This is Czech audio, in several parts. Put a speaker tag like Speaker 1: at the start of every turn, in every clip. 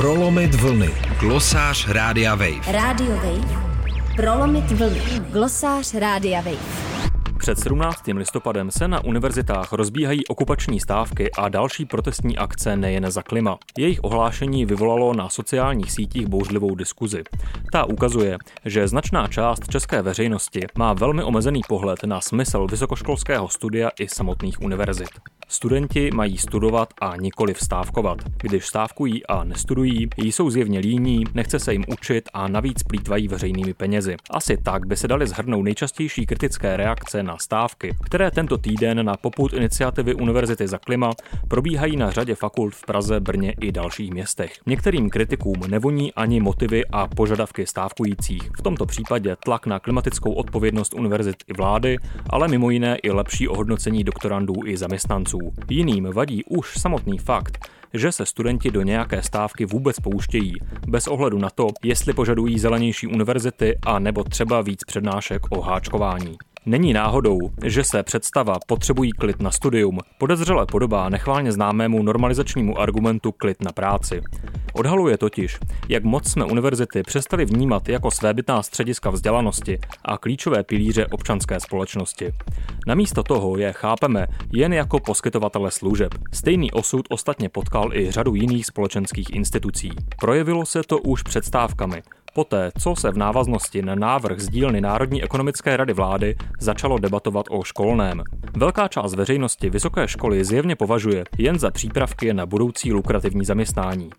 Speaker 1: Prolomit vlny. Glosář Rádia Wave.
Speaker 2: Radio Wave. Prolomit vlny. Glosář Rádia Wave.
Speaker 3: Před 17. listopadem se na univerzitách rozbíhají okupační stávky a další protestní akce nejen za klima. Jejich ohlášení vyvolalo na sociálních sítích bouřlivou diskuzi. Ta ukazuje, že značná část české veřejnosti má velmi omezený pohled na smysl vysokoškolského studia i samotných univerzit. Studenti mají studovat a nikoli vstávkovat. Když stávkují a nestudují, jsou zjevně líní, nechce se jim učit a navíc plítvají veřejnými penězi. Asi tak by se dali zhrnout nejčastější kritické reakce na stávky, které tento týden na poput iniciativy Univerzity za klima probíhají na řadě fakult v Praze, Brně i dalších městech. Některým kritikům nevoní ani motivy a požadavky stávkujících. V tomto případě tlak na klimatickou odpovědnost univerzit i vlády, ale mimo jiné i lepší ohodnocení doktorandů i zaměstnanců. Jiným vadí už samotný fakt, že se studenti do nějaké stávky vůbec pouštějí, bez ohledu na to, jestli požadují zelenější univerzity a nebo třeba víc přednášek o háčkování. Není náhodou, že se představa potřebují klid na studium podezřele podobá nechválně známému normalizačnímu argumentu klid na práci. Odhaluje totiž, jak moc jsme univerzity přestali vnímat jako svébytná střediska vzdělanosti a klíčové pilíře občanské společnosti. Namísto toho je chápeme jen jako poskytovatele služeb. Stejný osud ostatně potkal i řadu jiných společenských institucí. Projevilo se to už předstávkami, Poté, co se v návaznosti na návrh z dílny Národní ekonomické rady vlády začalo debatovat o školném. Velká část veřejnosti vysoké školy zjevně považuje jen za přípravky na budoucí lukrativní zaměstnání.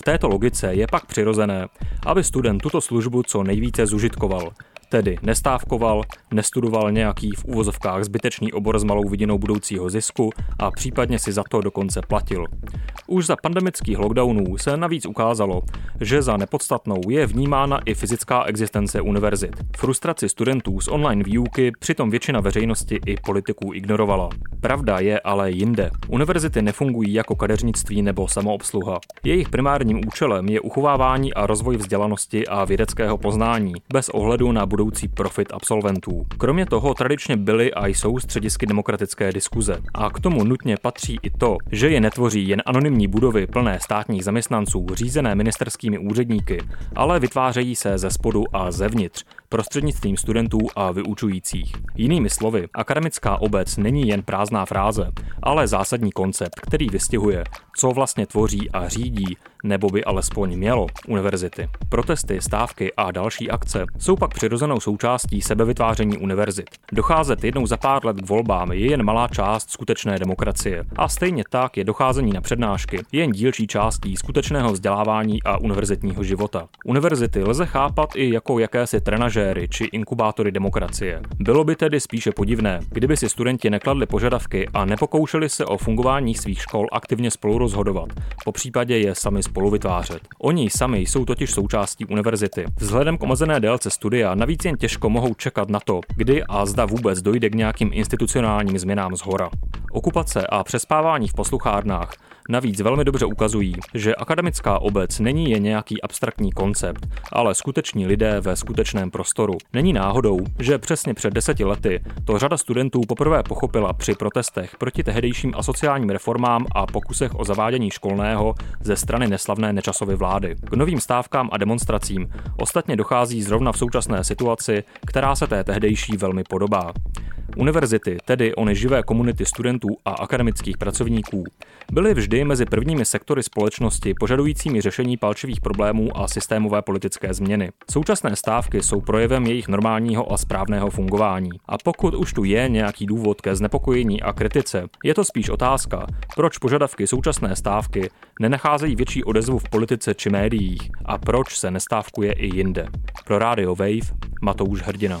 Speaker 3: V této logice je pak přirozené, aby student tuto službu co nejvíce zužitkoval, Tedy nestávkoval, nestudoval nějaký v úvozovkách zbytečný obor s malou vidinou budoucího zisku a případně si za to dokonce platil. Už za pandemických lockdownů se navíc ukázalo, že za nepodstatnou je vnímána i fyzická existence univerzit. Frustraci studentů z online výuky přitom většina veřejnosti i politiků ignorovala. Pravda je ale jinde. Univerzity nefungují jako kadeřnictví nebo samoobsluha. Jejich primárním účelem je uchovávání a rozvoj vzdělanosti a vědeckého poznání, bez ohledu na budoucí profit absolventů. Kromě toho tradičně byly a jsou středisky demokratické diskuze. A k tomu nutně patří i to, že je netvoří jen anonymní budovy plné státních zaměstnanců řízené ministerskými úředníky, ale vytvářejí se ze spodu a zevnitř, prostřednictvím studentů a vyučujících. Jinými slovy, akademická obec není jen prázdná fráze, ale zásadní koncept, který vystihuje, co vlastně tvoří a řídí, nebo by alespoň mělo univerzity. Protesty, stávky a další akce jsou pak přirozenou součástí sebevytváření univerzit. Docházet jednou za pár let k volbám je jen malá část skutečné demokracie. A stejně tak je docházení na přednášky jen dílčí částí skutečného vzdělávání a univerzitního života. Univerzity lze chápat i jako jakési trenažéry či inkubátory demokracie. Bylo by tedy spíše podivné, kdyby si studenti nekladli požadavky a nepokoušeli se o fungování svých škol aktivně spolu rozhodovat, po případě je sami spoluvytvářet. Oni sami jsou totiž součástí univerzity. Vzhledem k omezené délce studia navíc jen těžko mohou čekat na to, kdy a zda vůbec dojde k nějakým institucionálním změnám z hora. Okupace a přespávání v posluchárnách navíc velmi dobře ukazují, že akademická obec není jen nějaký abstraktní koncept, ale skuteční lidé ve skutečném prostoru. Není náhodou, že přesně před deseti lety to řada studentů poprvé pochopila při protestech proti tehdejším asociálním reformám a pokusech o zavádění školného ze strany neslavné nečasové vlády. K novým stávkám a demonstracím ostatně dochází zrovna v současné situaci, která se té tehdejší velmi podobá. Univerzity, tedy ony živé komunity studentů a akademických pracovníků, byly vždy mezi prvními sektory společnosti požadujícími řešení palčivých problémů a systémové politické změny. Současné stávky jsou projevem jejich normálního a správného fungování. A pokud už tu je nějaký důvod ke znepokojení a kritice, je to spíš otázka, proč požadavky současné stávky nenacházejí větší odezvu v politice či médiích a proč se nestávkuje i jinde. Pro Radio Wave Matouš Hrdina.